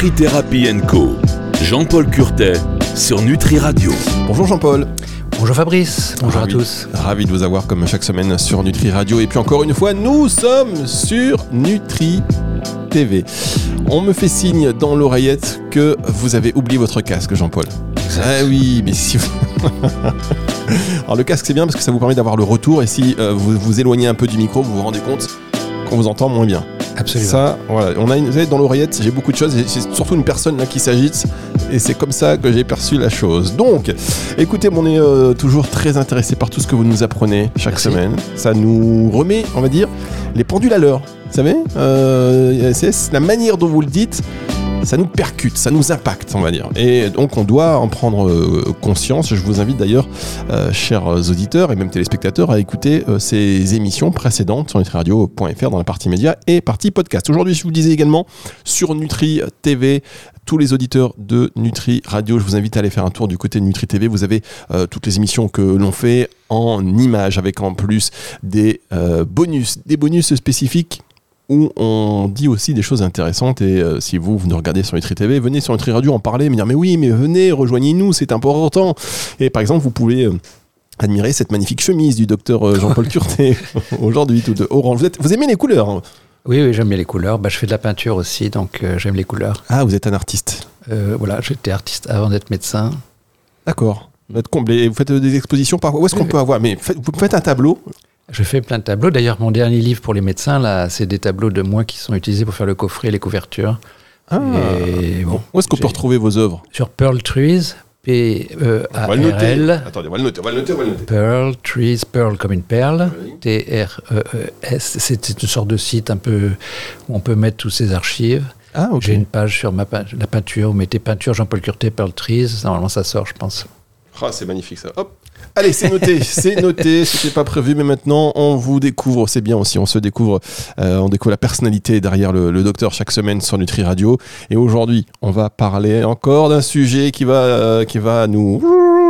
Nutri Therapy Co. Jean-Paul Curtet sur Nutri Radio. Bonjour Jean-Paul. Bonjour Fabrice, bonjour Ravi- à tous. Ravi de vous avoir comme chaque semaine sur Nutri Radio. Et puis encore une fois, nous sommes sur Nutri TV. On me fait signe dans l'oreillette que vous avez oublié votre casque, Jean-Paul. Ah oui, mais si vous... Alors le casque c'est bien parce que ça vous permet d'avoir le retour et si euh, vous vous éloignez un peu du micro, vous vous rendez compte qu'on vous entend moins bien. Absolument. Ça, voilà. On a une, vous savez, dans l'oreillette, j'ai beaucoup de choses c'est surtout une personne là qui s'agite et c'est comme ça que j'ai perçu la chose. Donc, écoutez, on est euh, toujours très intéressé par tout ce que vous nous apprenez chaque Merci. semaine. Ça nous remet, on va dire, les pendules à l'heure. Vous savez, Euh, c'est la manière dont vous le dites. Ça nous percute, ça nous impacte, on va dire. Et donc, on doit en prendre euh, conscience. Je vous invite d'ailleurs, euh, chers auditeurs et même téléspectateurs, à écouter euh, ces émissions précédentes sur nutriradio.fr dans la partie médias et partie podcast. Aujourd'hui, je vous disais également sur Nutri TV, tous les auditeurs de Nutri Radio, je vous invite à aller faire un tour du côté de Nutri TV. Vous avez toutes les émissions que l'on fait en images avec en plus des bonus, des bonus spécifiques où on dit aussi des choses intéressantes et euh, si vous, vous nous regardez sur Nutri TV, venez sur Nutri Radio en parler, me dire mais oui, mais venez, rejoignez-nous, c'est important. Et par exemple, vous pouvez euh, admirer cette magnifique chemise du docteur euh, Jean-Paul Curtet aujourd'hui, toute orange. Vous, êtes- vous aimez les couleurs hein? Oui, oui, j'aime bien les couleurs. Bah, je fais de la peinture aussi, donc euh, j'aime les couleurs. Ah, vous êtes un artiste. Euh, voilà, j'étais artiste avant d'être médecin. D'accord. Vous êtes comblé. Et Vous faites des expositions par Où est-ce qu'on Oui, peut avoir Mais vous faites un tableau. Je fais plein de tableaux. D'ailleurs, mon dernier livre pour les médecins, là, c'est des tableaux de moi qui sont utilisés pour faire le coffret et les couvertures. Ah. Et bon, Où est-ce qu'on peut retrouver vos œuvres sur Pearl Trees. P-E-A-R-L. Attendez, on va le noter. On va le noter. On va le noter. Pearl Trees, Pearl comme une perle, Oui. T-R-E-E-S. C'est c'est une sorte de site un peu où on peut mettre toutes ces archives. Ah. J'ai une page sur ma la peinture, vous mettez peinture Jean-Paul Curtet, Pearl Trees, normalement ça sort, je pense. Ah, c'est magnifique ça. Hop. Allez, c'est noté, c'est noté, c'était pas prévu, mais maintenant on vous découvre, c'est bien aussi, on se découvre, euh, on découvre la personnalité derrière le, le docteur chaque semaine sur Nutri Radio. Et aujourd'hui, on va parler encore d'un sujet qui va, euh, qui va nous,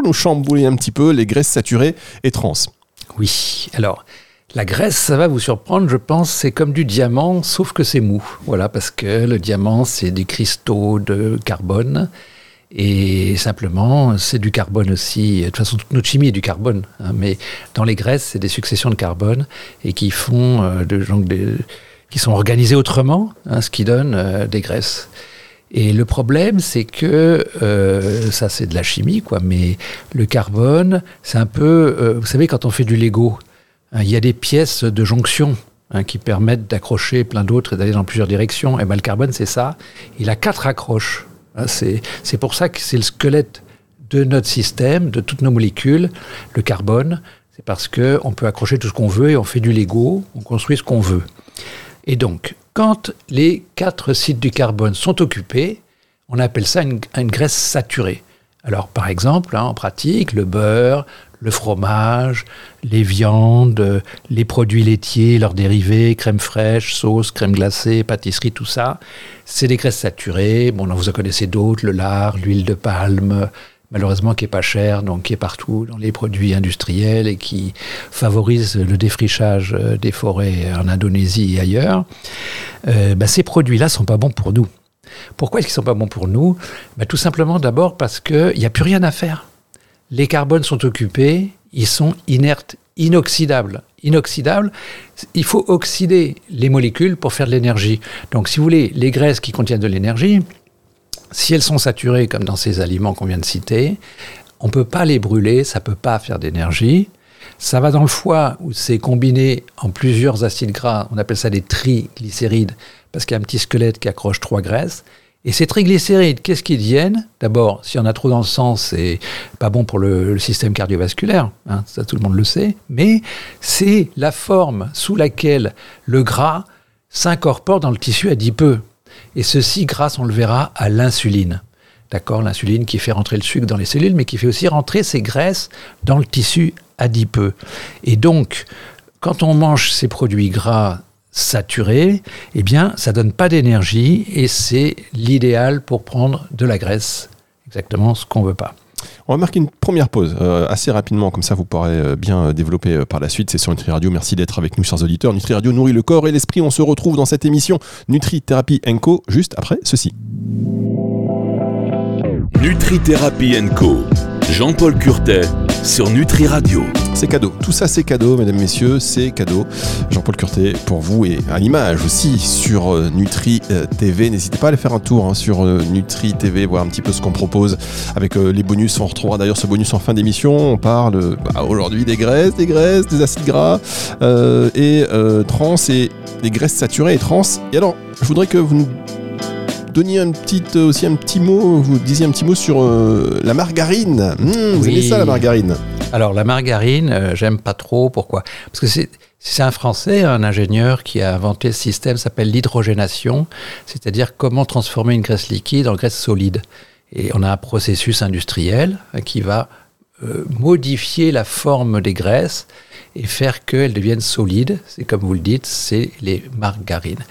nous chambouler un petit peu, les graisses saturées et trans. Oui, alors la graisse, ça va vous surprendre, je pense, c'est comme du diamant, sauf que c'est mou. Voilà, parce que le diamant, c'est des cristaux de carbone. Et simplement, c'est du carbone aussi. De toute façon, toute notre chimie est du carbone. hein, mais dans les graisses, c'est des successions de carbone et qui font euh, de, donc des- qui sont organisées autrement, hein, ce qui donne euh, des graisses. Et le problème, c'est que euh, ça, c'est de la chimie, quoi. Mais le carbone, c'est un peu, euh, vous savez, quand on fait du Lego, hein, il y a des pièces de jonction hein, qui permettent d'accrocher plein d'autres et d'aller dans plusieurs directions. Et ben le carbone, c'est ça. Il a quatre accroches. Hein, c'est pour ça que c'est le squelette de notre système, de toutes nos molécules, le carbone. C'est parce que on peut accrocher tout ce qu'on veut et on fait du Lego, on construit ce qu'on veut. Et donc, quand les quatre sites du carbone sont occupés, on appelle ça une, une graisse saturée. Alors, par exemple, hein, en pratique, le beurre, le fromage, les viandes, euh, les produits laitiers, leurs dérivés, crème fraîche, sauce, crème glacée, pâtisserie, tout ça, c'est des graisses saturées. Bon, vous en connaissez d'autres, le lard, l'huile de palme, malheureusement qui est pas cher, donc qui est partout dans les produits industriels et qui favorise le défrichage euh, des forêts en Indonésie et ailleurs. Euh, bah, ces produits-là sont pas bons pour nous. Pourquoi est-ce qu'ils sont pas bons pour nous? Bah, Tout simplement d'abord parce qu'il n'y a plus rien à faire. Les carbones sont occupés, ils sont inertes, inoxydables. Inoxydables, il faut oxyder les molécules pour faire de l'énergie. Donc si vous voulez, les graisses qui contiennent de l'énergie, si elles sont saturées comme dans ces aliments qu'on vient de citer, on ne peut pas les brûler, ça ne peut pas faire d'énergie. Ça va dans le foie où c'est combiné en plusieurs acides gras, on appelle ça des triglycérides, parce qu'il y a un petit squelette qui accroche trois graisses. Et ces triglycérides, qu'est-ce qu'ils deviennent? D'abord, s'il y en a trop dans le sang, c'est pas bon pour le, le système cardiovasculaire, hein, ça tout le monde le sait, mais c'est la forme sous laquelle le gras s'incorpore dans le tissu adipeux. Et ceci grâce, on le verra, à l'insuline. D'accord? L'insuline qui fait rentrer le sucre dans les cellules, mais qui fait aussi rentrer ces graisses dans le tissu adipeux. Et donc, quand on mange ces produits gras saturés, eh bien, ça donne pas d'énergie et c'est l'idéal pour prendre de la graisse. Exactement ce qu'on veut pas. On va marquer une première pause euh, assez rapidement, comme ça vous pourrez euh, bien euh, développer par la suite. C'est sur Nutri Radio. Merci d'être avec nous, chers auditeurs. Nutri Radio nourrit le corps et l'esprit. On se retrouve dans cette émission Nutri Thérapie Co. juste après ceci. Nutri Thérapie Co. Jean-Paul Curtet sur Nutri Radio. C'est cadeau. Tout ça, c'est cadeau, mesdames, messieurs, c'est cadeau. Jean-Paul Curtet pour vous et à l'image aussi sur euh, Nutri euh, TV. N'hésitez pas à aller faire un tour hein, sur euh, Nutri TV, voir un petit peu ce qu'on propose avec les bonus. On retrouvera d'ailleurs ce bonus en fin d'émission. On parle bah, aujourd'hui des graisses, des graisses, des acides gras et trans et des graisses saturées et trans. Et alors, je voudrais que vous nous donniez un petit, aussi un petit mot, vous disiez un petit mot sur la margarine. Mmh, vous aimez ça, la margarine? Alors la margarine, euh, j'aime pas trop. Pourquoi? Parce que c'est un Français, un ingénieur qui a inventé ce système, s'appelle l'hydrogénation, c'est-à-dire comment transformer une graisse liquide en graisse solide. Et on a un processus industriel qui va euh, modifier la forme des graisses et faire qu'elles deviennent solides. C'est comme vous le dites, c'est les margarines.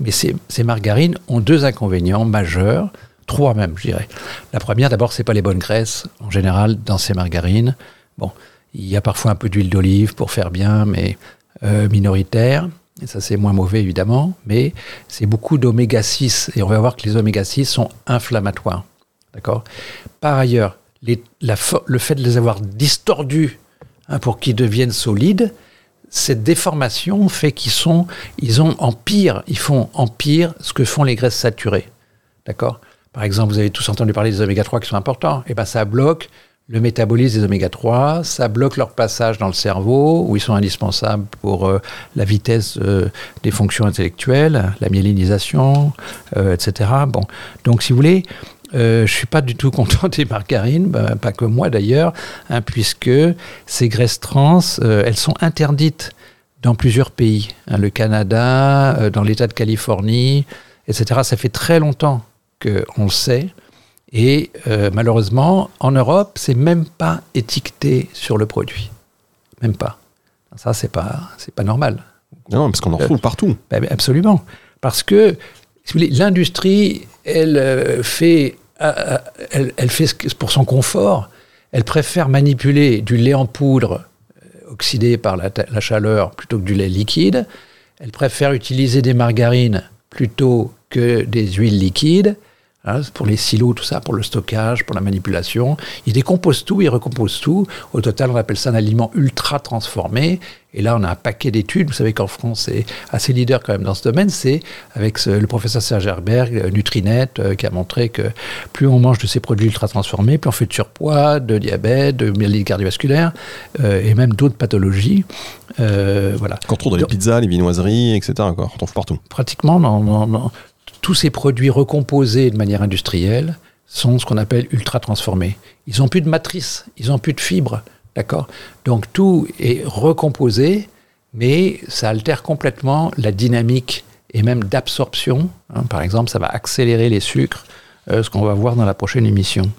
Mais ces, margarines ont deux inconvénients majeurs, trois même, je dirais. La première, d'abord, c'est pas les bonnes graisses en général dans ces margarines. Bon, il y a parfois un peu d'huile d'olive pour faire bien, mais euh, minoritaire. Et ça, c'est moins mauvais, évidemment. Mais c'est beaucoup d'oméga 6. Et on va voir que les oméga 6 sont inflammatoires. D'accord? Par ailleurs, le fait de les avoir distordus hein, pour qu'ils deviennent solides, cette déformation fait qu'ils sont, ils ont empire, ils font empire ce que font les graisses saturées. D'accord? Par exemple, vous avez tous entendu parler des oméga 3 qui sont importants. Et eh ben ça bloque le métabolisme des oméga 3, ça bloque leur passage dans le cerveau, où ils sont indispensables pour euh, la vitesse euh, des fonctions intellectuelles, la myélinisation, euh, etc. Bon, donc si vous voulez, je ne suis pas du tout content des margarines, bah, pas que moi d'ailleurs, hein, puisque ces graisses trans, elles sont interdites dans plusieurs pays. Hein, le Canada, dans l'État de Californie, etc. Ça fait très longtemps qu'on le sait. Et euh, malheureusement, en Europe, c'est même pas étiqueté sur le produit. Même pas. Ça, c'est pas, c'est pas normal. Non, parce qu'on en retrouve partout. Ben, absolument. Parce que l'industrie, elle euh, fait, euh, elle, elle, fait pour son confort. Elle préfère manipuler du lait en poudre oxydé par la chaleur plutôt que du lait liquide. Elle préfère utiliser des margarines plutôt que des huiles liquides. Hein, pour les silos, tout ça, pour le stockage, pour la manipulation. Ils décomposent tout, ils recomposent tout. Au total, on appelle ça un aliment ultra transformé. Et là, on a un paquet d'études. Vous savez qu'en France, c'est assez leader quand même dans ce domaine. C'est avec le professeur Serge Herberg, euh, Nutrinet, euh, qui a montré que plus on mange de ces produits ultra transformés, plus on fait de surpoids, de diabète, de maladie cardiovasculaire euh, et même d'autres pathologies. voilà. Qu'on trouve dans les pizzas, les viennoiseries, etc. Encore. On trouve partout. Pratiquement, non, non, non tous ces produits recomposés de manière industrielle sont ce qu'on appelle ultra transformés. Ils n'ont plus de matrice, ils n'ont plus de fibres, d'accord? Donc tout est recomposé, mais ça altère complètement la dynamique et même d'absorption. Hein. par exemple, ça va accélérer les sucres, euh, ce qu'on va voir dans la prochaine émission.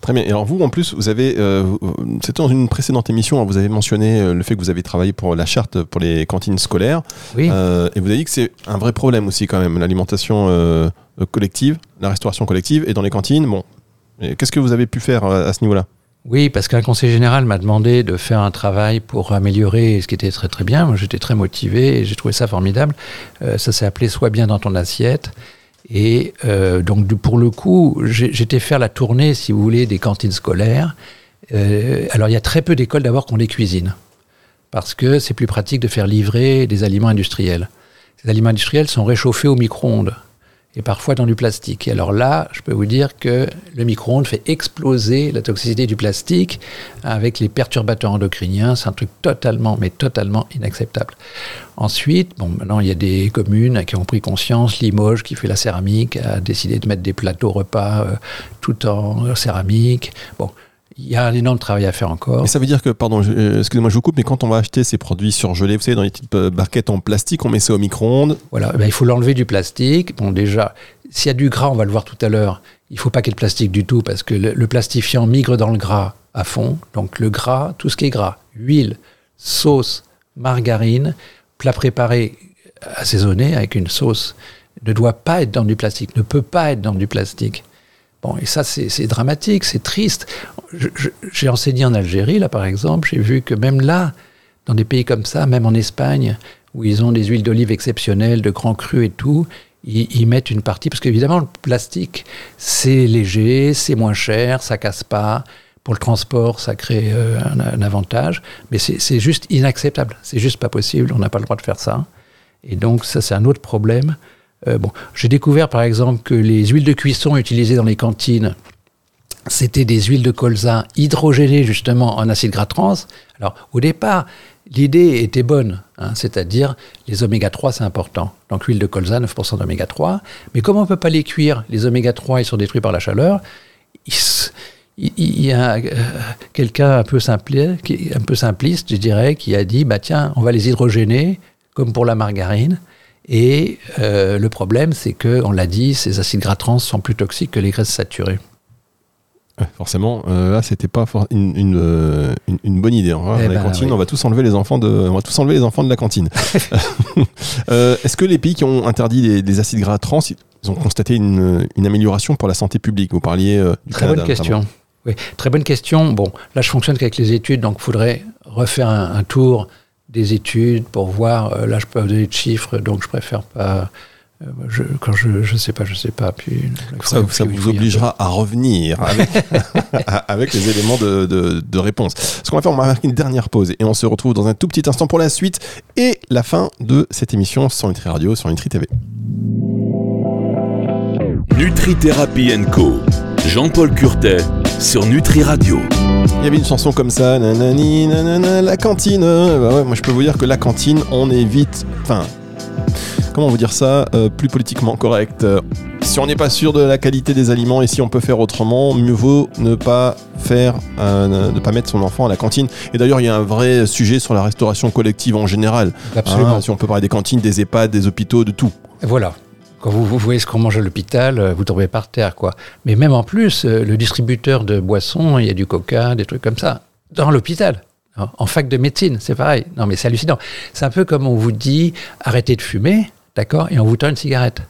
Très bien. Et alors vous, en plus, vous avez, euh, c'était dans une précédente émission, hein, vous avez mentionné euh, le fait que vous avez travaillé pour la charte pour les cantines scolaires. Oui. Euh, et vous avez dit que c'est un vrai problème aussi quand même, l'alimentation collective, la restauration collective. Et dans les cantines, bon, qu'est-ce que vous avez pu faire à, ce niveau-là? Oui, parce qu'un conseil général m'a demandé de faire un travail pour améliorer ce qui était très très bien. Moi, j'étais très motivé et j'ai trouvé ça formidable. ça s'est appelé Sois bien dans ton assiette. Et euh, donc, pour le coup, j'étais faire la tournée, si vous voulez, des cantines scolaires. Euh, alors, il y a très peu d'écoles d'abord qui ont des cuisines, parce que c'est plus pratique de faire livrer des aliments industriels. Ces aliments industriels sont réchauffés au micro-ondes et parfois dans du plastique. Et alors là, je peux vous dire que le micro-ondes fait exploser la toxicité du plastique avec les perturbateurs endocriniens. C'est un truc totalement, mais totalement inacceptable. Ensuite, bon, maintenant il y a des communes qui ont pris conscience. Limoges, qui fait la céramique, a décidé de mettre des plateaux repas euh, tout en céramique. Bon, il y a un énorme travail à faire encore. Et ça veut dire que, pardon, euh, excusez-moi, je vous coupe, mais quand on va acheter ces produits surgelés, vous savez, dans les petites euh, barquettes en plastique, on met ça au micro-ondes. Voilà, ben, il faut l'enlever du plastique. Bon, déjà, s'il y a du gras, on va le voir tout à l'heure, il ne faut pas qu'il y ait de plastique du tout, parce que le, plastifiant migre dans le gras à fond. Donc le gras, tout ce qui est gras, huile, sauce, margarine, plat préparé, assaisonné avec une sauce, ne doit pas être dans du plastique, ne peut pas être dans du plastique. Bon, et ça, c'est dramatique, c'est triste. J'ai enseigné en Algérie, là, par exemple, j'ai vu que même là, dans des pays comme ça, même en Espagne, où ils ont des huiles d'olive exceptionnelles, de grands crus et tout, ils, mettent une partie, parce qu'évidemment, le plastique, c'est léger, c'est moins cher, ça casse pas. Pour le transport, ça crée euh, un, avantage, mais c'est juste inacceptable. C'est juste pas possible. On n'a pas le droit de faire ça. Et donc, ça, c'est un autre problème. Euh, bon, j'ai découvert, par exemple, que les huiles de cuisson utilisées dans les cantines, c'était des huiles de colza hydrogénées justement en acide gras trans. Alors, au départ, l'idée était bonne, hein, c'est-à-dire les oméga 3, c'est important. Donc, huile de colza, 9% d'oméga 3. Mais comme on ne peut pas les cuire, les oméga 3, ils sont détruits par la chaleur. Il, y a euh, quelqu'un un peu simpliste, un peu simpliste, je dirais, qui a dit bah tiens, on va les hydrogéner comme pour la margarine. Et euh, le problème, c'est que, on l'a dit, ces acides gras trans sont plus toxiques que les graisses saturées. Ouais, Forcément, euh, là, c'était pas for- une, une, euh, une- une bonne idée. hein. Eh la ben, cantine, oui. on va tous enlever les enfants de, on va tous enlever les enfants de la cantine. Euh, Est-ce que les pays qui ont interdit les, les acides gras trans, ils ont constaté une, une amélioration pour la santé publique? Vous parliez du Très Canada, bonne question. Oui, très bonne question. Bon, là, je fonctionne qu'avec les études, donc il faudrait refaire un, un tour des études pour voir. Euh, là, je peux pas donner de chiffres, donc je préfère pas. euh, je, quand je, je sais pas, je sais pas. Puis Ça, vous obligera à revenir avec, avec les éléments de, de- de réponse. Ce qu'on va faire, on va marquer une dernière pause et on se retrouve dans un tout petit instant pour la suite et la fin de cette émission sur Nutri Radio, sur Nutri TV. Nutri Therapy Co. Jean-Paul Curtet sur Nutri Radio. Il y avait une chanson comme ça, nanani, nanana, la cantine. bah ouais, moi, je peux vous dire que la cantine, on est vite. Enfin, comment vous dire ça euh, Plus politiquement correct. Euh, si on n'est pas sûr de la qualité des aliments et si on peut faire autrement, mieux vaut ne pas faire, euh, ne pas mettre son enfant à la cantine. Et d'ailleurs, il y a un vrai sujet sur la restauration collective en général. Absolument. Hein, si on peut parler des cantines, des EHPAD, des hôpitaux, de tout. Voilà. Quand vous, vous voyez ce qu'on mange à l'hôpital, euh, vous tombez par terre, quoi. Mais même en plus, euh, le distributeur de boissons, il y a du coca, des trucs comme ça, dans l'hôpital. En en fac de médecine, c'est pareil. Non, mais c'est hallucinant. C'est un peu comme on vous dit arrêtez de fumer, d'accord, et on vous tend une cigarette.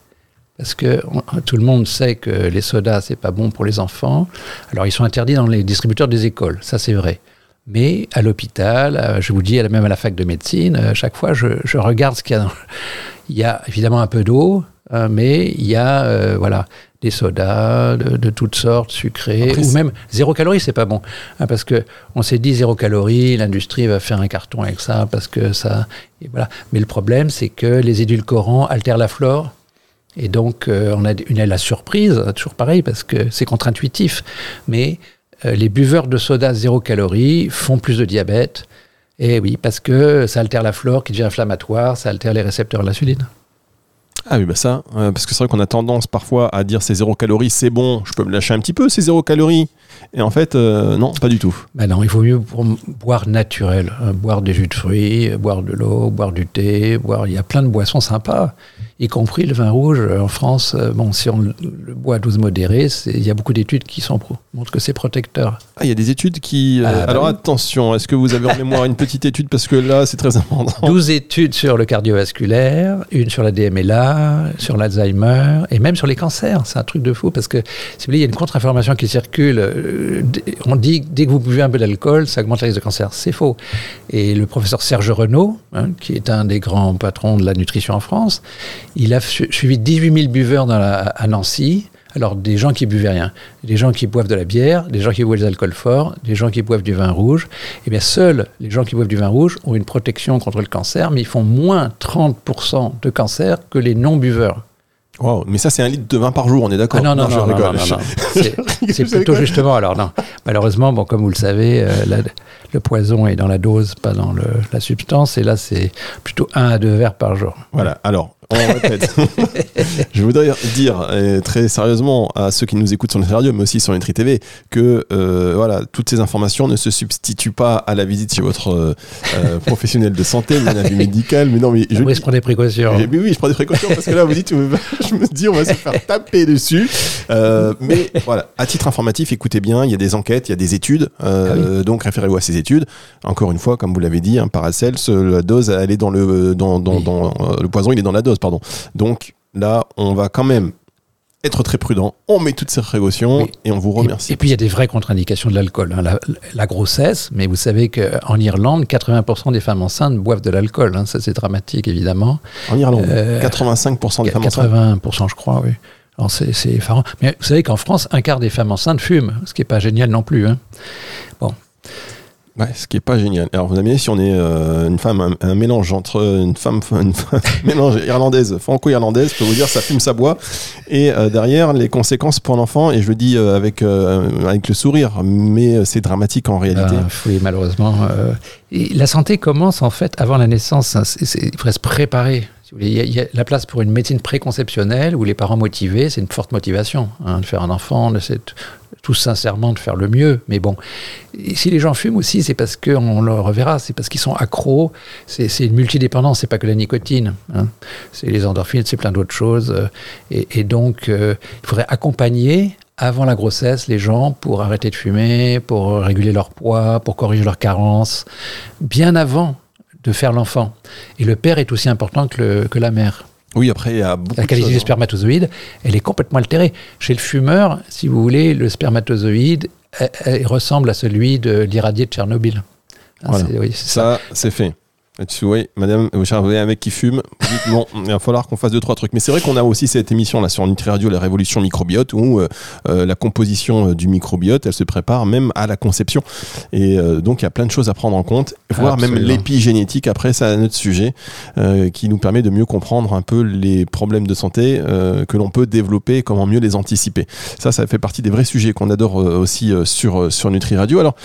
Parce que tout le monde sait que les sodas, c'est pas bon pour les enfants. Alors, ils sont interdits dans les distributeurs des écoles, ça c'est vrai. Mais à l'hôpital, euh, je vous dis, même à la fac de médecine, chaque fois, je, je regarde ce qu'il y a dans, il y a évidemment un peu d'eau, euh, mais il y a euh, voilà des sodas de, de toutes sortes, sucrés, Après, ou même zéro calorie, c'est pas bon, Hein, parce que on s'est dit zéro calorie, l'industrie va faire un carton avec ça, parce que ça, et voilà. Mais le problème, c'est que les édulcorants altèrent la flore. Et donc, euh, on a une la surprise, toujours pareil, parce que c'est contre-intuitif. Mais les buveurs de soda zéro calorie font plus de diabète. Et oui, parce que ça altère la flore qui devient inflammatoire, ça altère les récepteurs à l'insuline. Ah oui, bah ça, euh, parce que c'est vrai qu'on a tendance parfois à dire c'est zéro calorie, c'est bon, je peux me lâcher un petit peu, c'est zéro calorie. Et en fait, euh, non, pas du tout. Ben non, il vaut mieux boire naturel, hein, boire des jus de fruits, boire de l'eau, boire du thé, boire. Il y a plein de boissons sympas, y compris le vin rouge euh, en France. euh, Bon, si on le, boit à dose modérée, il y a beaucoup d'études qui sont pro, montrent que c'est protecteur. Ah, il y a des études qui. euh, Ah, bah alors oui. attention, est-ce que vous avez en mémoire une petite étude? Parce que là, c'est très important. 12 études sur le cardiovasculaire, une sur la DMLA, sur l'Alzheimer et même sur les cancers. C'est un truc de fou parce que, si vous voulez, il y a une contre-information qui circule. Euh, On dit dès que vous buvez un peu d'alcool, ça augmente le risque de cancer. C'est faux. Et le professeur Serge Renaud, hein, qui est un des grands patrons de la nutrition en France, il a su- suivi 18 000 buveurs à Nancy. Alors, des gens qui buvaient rien, des gens qui boivent de la bière, des gens qui boivent des alcools forts, des gens qui boivent du vin rouge. Eh bien, seuls les gens qui boivent du vin rouge ont une protection contre le cancer, mais ils font moins 30% de cancer que les non-buveurs. Wow, mais ça, c'est un litre de vin par jour, on est d'accord Ah non, non, non, non, non, non, non. C'est plutôt justement, alors non. Malheureusement, bon, comme vous le savez, euh, la- le poison est dans la dose, pas dans le- la substance, et là, c'est plutôt un à deux verres par jour. Voilà, alors, on répète. je voudrais dire très sérieusement à ceux qui nous écoutent sur notre radio, mais aussi sur Nutri TV, que euh, voilà, toutes ces informations ne se substituent pas à la visite chez votre euh, euh, professionnel de santé, à la vie médicale. Mais non, mais je, Oui, se prendre des précautions. Mais oui, je prends des précautions parce que là, vous dites, je me dis, on va se faire taper dessus. Euh, mais voilà, à titre informatif, écoutez bien, il y a des enquêtes, il y a des études. euh, Donc, référez-vous à ces études. Encore une fois, comme vous l'avez dit, un Paracels, la dose, elle est dans le, dans, dans, Oui. dans, le poison, il est dans la dose, pardon. Donc là, on va quand même être très prudent. On met toutes ces précautions Oui. et on vous remercie. Et, et puis il y a des vraies contre-indications de l'alcool. hein. La, la grossesse, mais vous savez qu'en Irlande, 80% des femmes enceintes boivent de l'alcool. hein. Ça c'est dramatique évidemment. en Irlande, euh, 85% des femmes enceintes. 80% je crois, oui. C'est effarant. Mais vous savez qu'en France, un quart des femmes enceintes fument, ce qui n'est pas génial non plus. hein. Ouais, ce qui est pas génial. Alors vous imaginez si on est euh, une femme, un, un mélange entre une femme, une femme- mélange irlandaise, franco-irlandaise, je peux vous dire, ça fume, ça boit. Et euh, derrière, les conséquences pour l'enfant, et je le dis euh, avec, avec le sourire, mais c'est dramatique en réalité. Ah, oui, malheureusement. et la santé commence en fait avant la naissance. il faut se préparer. Il y, a, la place pour une médecine préconceptionnelle où les parents motivés, c'est une forte motivation hein, de faire un enfant, de cette- tous sincèrement de faire le mieux. Mais bon, si les gens fument aussi, c'est parce qu'on le reverra, c'est parce qu'ils sont accros. C'est c'est une multidépendance, c'est pas que la nicotine. hein. C'est les endorphines, c'est plein d'autres choses. euh, Et, et donc, euh, il faudrait accompagner avant la grossesse les gens pour arrêter de fumer, pour réguler leur poids, pour corriger leurs carences, bien avant de faire l'enfant. Et le père est aussi important que, le- que la mère. Oui, après, il y a beaucoup La de qualité choses, du hein. spermatozoïde, elle est complètement altérée. Chez le fumeur, si vous voulez, le spermatozoïde euh, euh, ressemble à celui de l'irradié de Tchernobyl. Hein, Voilà. c'est- oui, c'est ça. Ça, c'est fait. Oui, madame, vous avez un mec qui fume, dites, bon, il va falloir qu'on fasse deux, trois trucs. Mais c'est vrai qu'on a aussi cette émission là sur Nutri Radio, la révolution microbiote, où euh, euh, la composition euh, du microbiote, elle se prépare même à la conception. Et euh, donc, il y a plein de choses à prendre en compte, voire même Absolument. l'épigénétique, après, c'est un autre sujet, euh, qui nous permet de mieux comprendre un peu les problèmes de santé que l'on peut développer et comment mieux les anticiper. Ça, ça fait partie des vrais sujets qu'on adore aussi sur, sur Nutri Radio. Alors,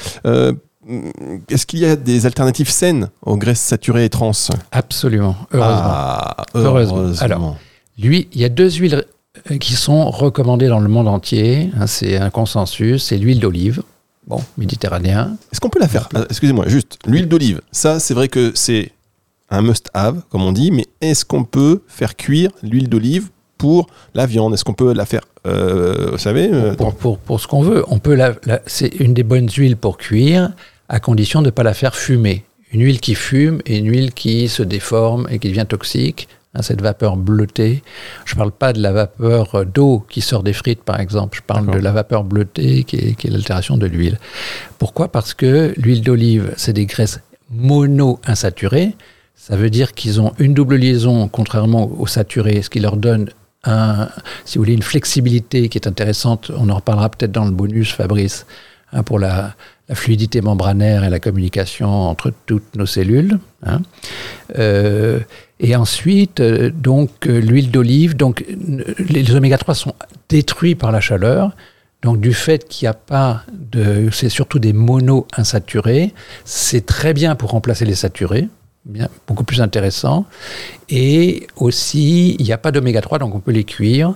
est-ce qu'il y a des alternatives saines aux graisses saturées et trans Absolument, heureusement. Ah, Heureusement. heureusement. Alors, Lui, il y a deux huiles euh, qui sont recommandées dans le monde entier. hein, c'est un consensus. C'est l'huile d'olive, bon, méditerranéen. Est-ce qu'on peut la faire ah, Excusez-moi, juste l'huile d'olive. Ça, c'est vrai que c'est un must-have, comme on dit, mais est-ce qu'on peut faire cuire l'huile d'olive pour la viande? Est-ce qu'on peut la faire, euh, vous savez euh, Pour, pour, pour ce qu'on veut, on peut la, la- c'est une des bonnes huiles pour cuire, à condition de ne pas la faire fumer. Une huile qui fume et une huile qui se déforme et qui devient toxique, hein, cette vapeur bleutée. Je ne parle pas de la vapeur euh, d'eau qui sort des frites, par exemple. Je parle de la vapeur bleutée qui est, qui est l'altération de l'huile. Pourquoi? Parce que l'huile d'olive, c'est des graisses mono-insaturées. Ça veut dire qu'ils ont une double liaison, contrairement aux saturés, ce qui leur donne un, si vous voulez, une flexibilité qui est intéressante. On en reparlera peut-être dans le bonus, Fabrice, hein, pour la, fluidité membranaire et la communication entre toutes nos cellules. hein. Euh, et ensuite, euh, donc euh, l'huile d'olive, donc les, oméga 3 sont détruits par la chaleur. Donc du fait qu'il n'y a pas de, c'est surtout des mono-insaturés, c'est très bien pour remplacer les saturés, bien, beaucoup plus intéressant. Et aussi, il n'y a pas d'oméga 3, donc on peut les cuire.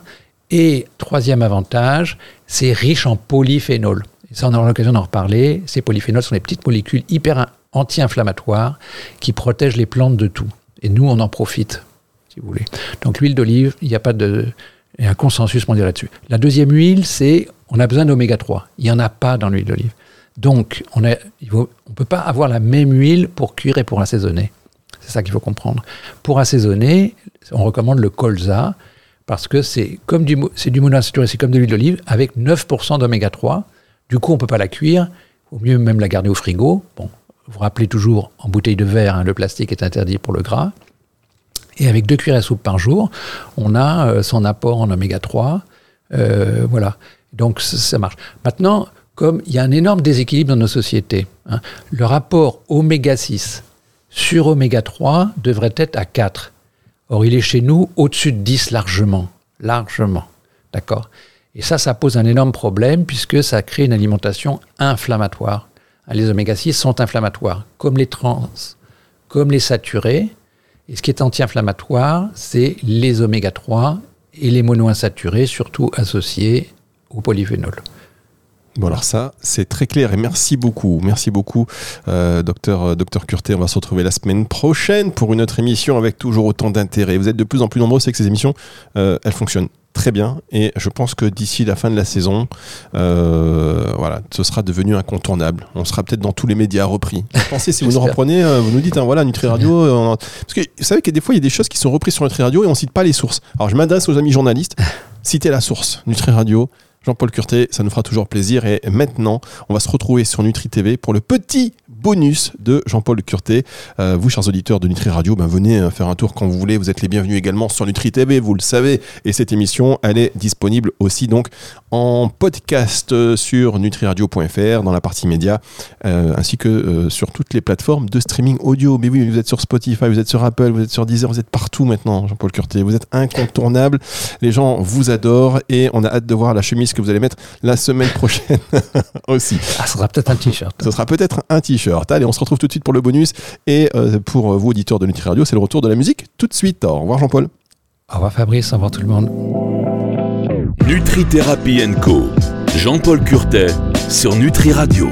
Et troisième avantage, c'est riche en polyphénol. Ça, on aura l'occasion d'en reparler. Ces polyphénols sont des petites molécules hyper in- anti-inflammatoires qui protègent les plantes de tout. Et nous, on en profite, si vous voulez. Donc l'huile d'olive, il n'y a pas de... Il y a un consensus mondial là-dessus. La deuxième huile, c'est on a besoin d'oméga 3. Il n'y en a pas dans l'huile d'olive. Donc, on ne peut pas avoir la même huile pour cuire et pour assaisonner. C'est ça qu'il faut comprendre. Pour assaisonner, on recommande le colza parce que c'est comme du, c'est du monoinsaturé, c'est comme de l'huile d'olive avec 9% d'oméga 3. Du coup, on peut pas la cuire. Il vaut mieux même la garder au frigo. Bon, vous rappelez toujours en bouteille de verre, hein, le plastique est interdit pour le gras. Et avec deux cuillères à soupe par jour, on a euh, son apport en oméga 3. Euh, voilà. Donc ça, ça marche. Maintenant, comme il y a un énorme déséquilibre dans nos sociétés, hein, le rapport oméga 6 sur oméga 3 devrait être à 4. Or, il est chez nous au-dessus de 10 largement. Largement. D'accord? Et ça, ça pose un énorme problème puisque ça crée une alimentation inflammatoire. Ah, Les oméga 6 sont inflammatoires, comme les trans, comme les saturés. Et ce qui est anti-inflammatoire, c'est les oméga 3 et les monoinsaturés, surtout associés au polyphénol. Bon alors ça, c'est très clair et merci beaucoup, merci beaucoup, euh, docteur euh, docteur Curté. On va se retrouver la semaine prochaine pour une autre émission avec toujours autant d'intérêt. Vous êtes de plus en plus nombreux, c'est que ces émissions, euh, elles fonctionnent très bien et je pense que d'ici la fin de la saison, euh, voilà, ce sera devenu incontournable. On sera peut-être dans tous les médias repris. Pensez si vous nous reprenez, euh, vous nous dites, hein, voilà, Nutri Radio, euh, parce que vous savez que des fois il y a des choses qui sont reprises sur Nutri Radio et on cite pas les sources. Alors je m'adresse aux amis journalistes. citez la source, Nutri Radio. Jean-Paul Curté, ça nous fera toujours plaisir. Et maintenant, on va se retrouver sur Nutri TV pour le petit bonus de Jean-Paul Curté. Euh, vous, chers auditeurs de Nutri Radio, ben, venez euh, faire un tour quand vous voulez. Vous êtes les bienvenus également sur Nutri TV, vous le savez. Et cette émission, elle est disponible aussi donc en podcast euh, sur nutriradio.fr dans la partie média, ainsi que sur toutes les plateformes de streaming audio. Mais oui, vous êtes sur Spotify, vous êtes sur Apple, vous êtes sur Deezer, vous êtes partout maintenant, Jean-Paul Curté. Vous êtes incontournable. Les gens vous adorent et on a hâte de voir la chemise que vous allez mettre la semaine prochaine aussi. Ah, ce sera peut-être un t-shirt. Ce sera peut-être un t-shirt. Allez, on se retrouve tout de suite pour le bonus. Et euh, pour vous, auditeurs de Nutri Radio, c'est le retour de la musique tout de suite. Au revoir, Jean-Paul. Au revoir, Fabrice. Au revoir, tout le monde. Nutri Thérapie Co. Jean-Paul Curtet sur Nutri Radio.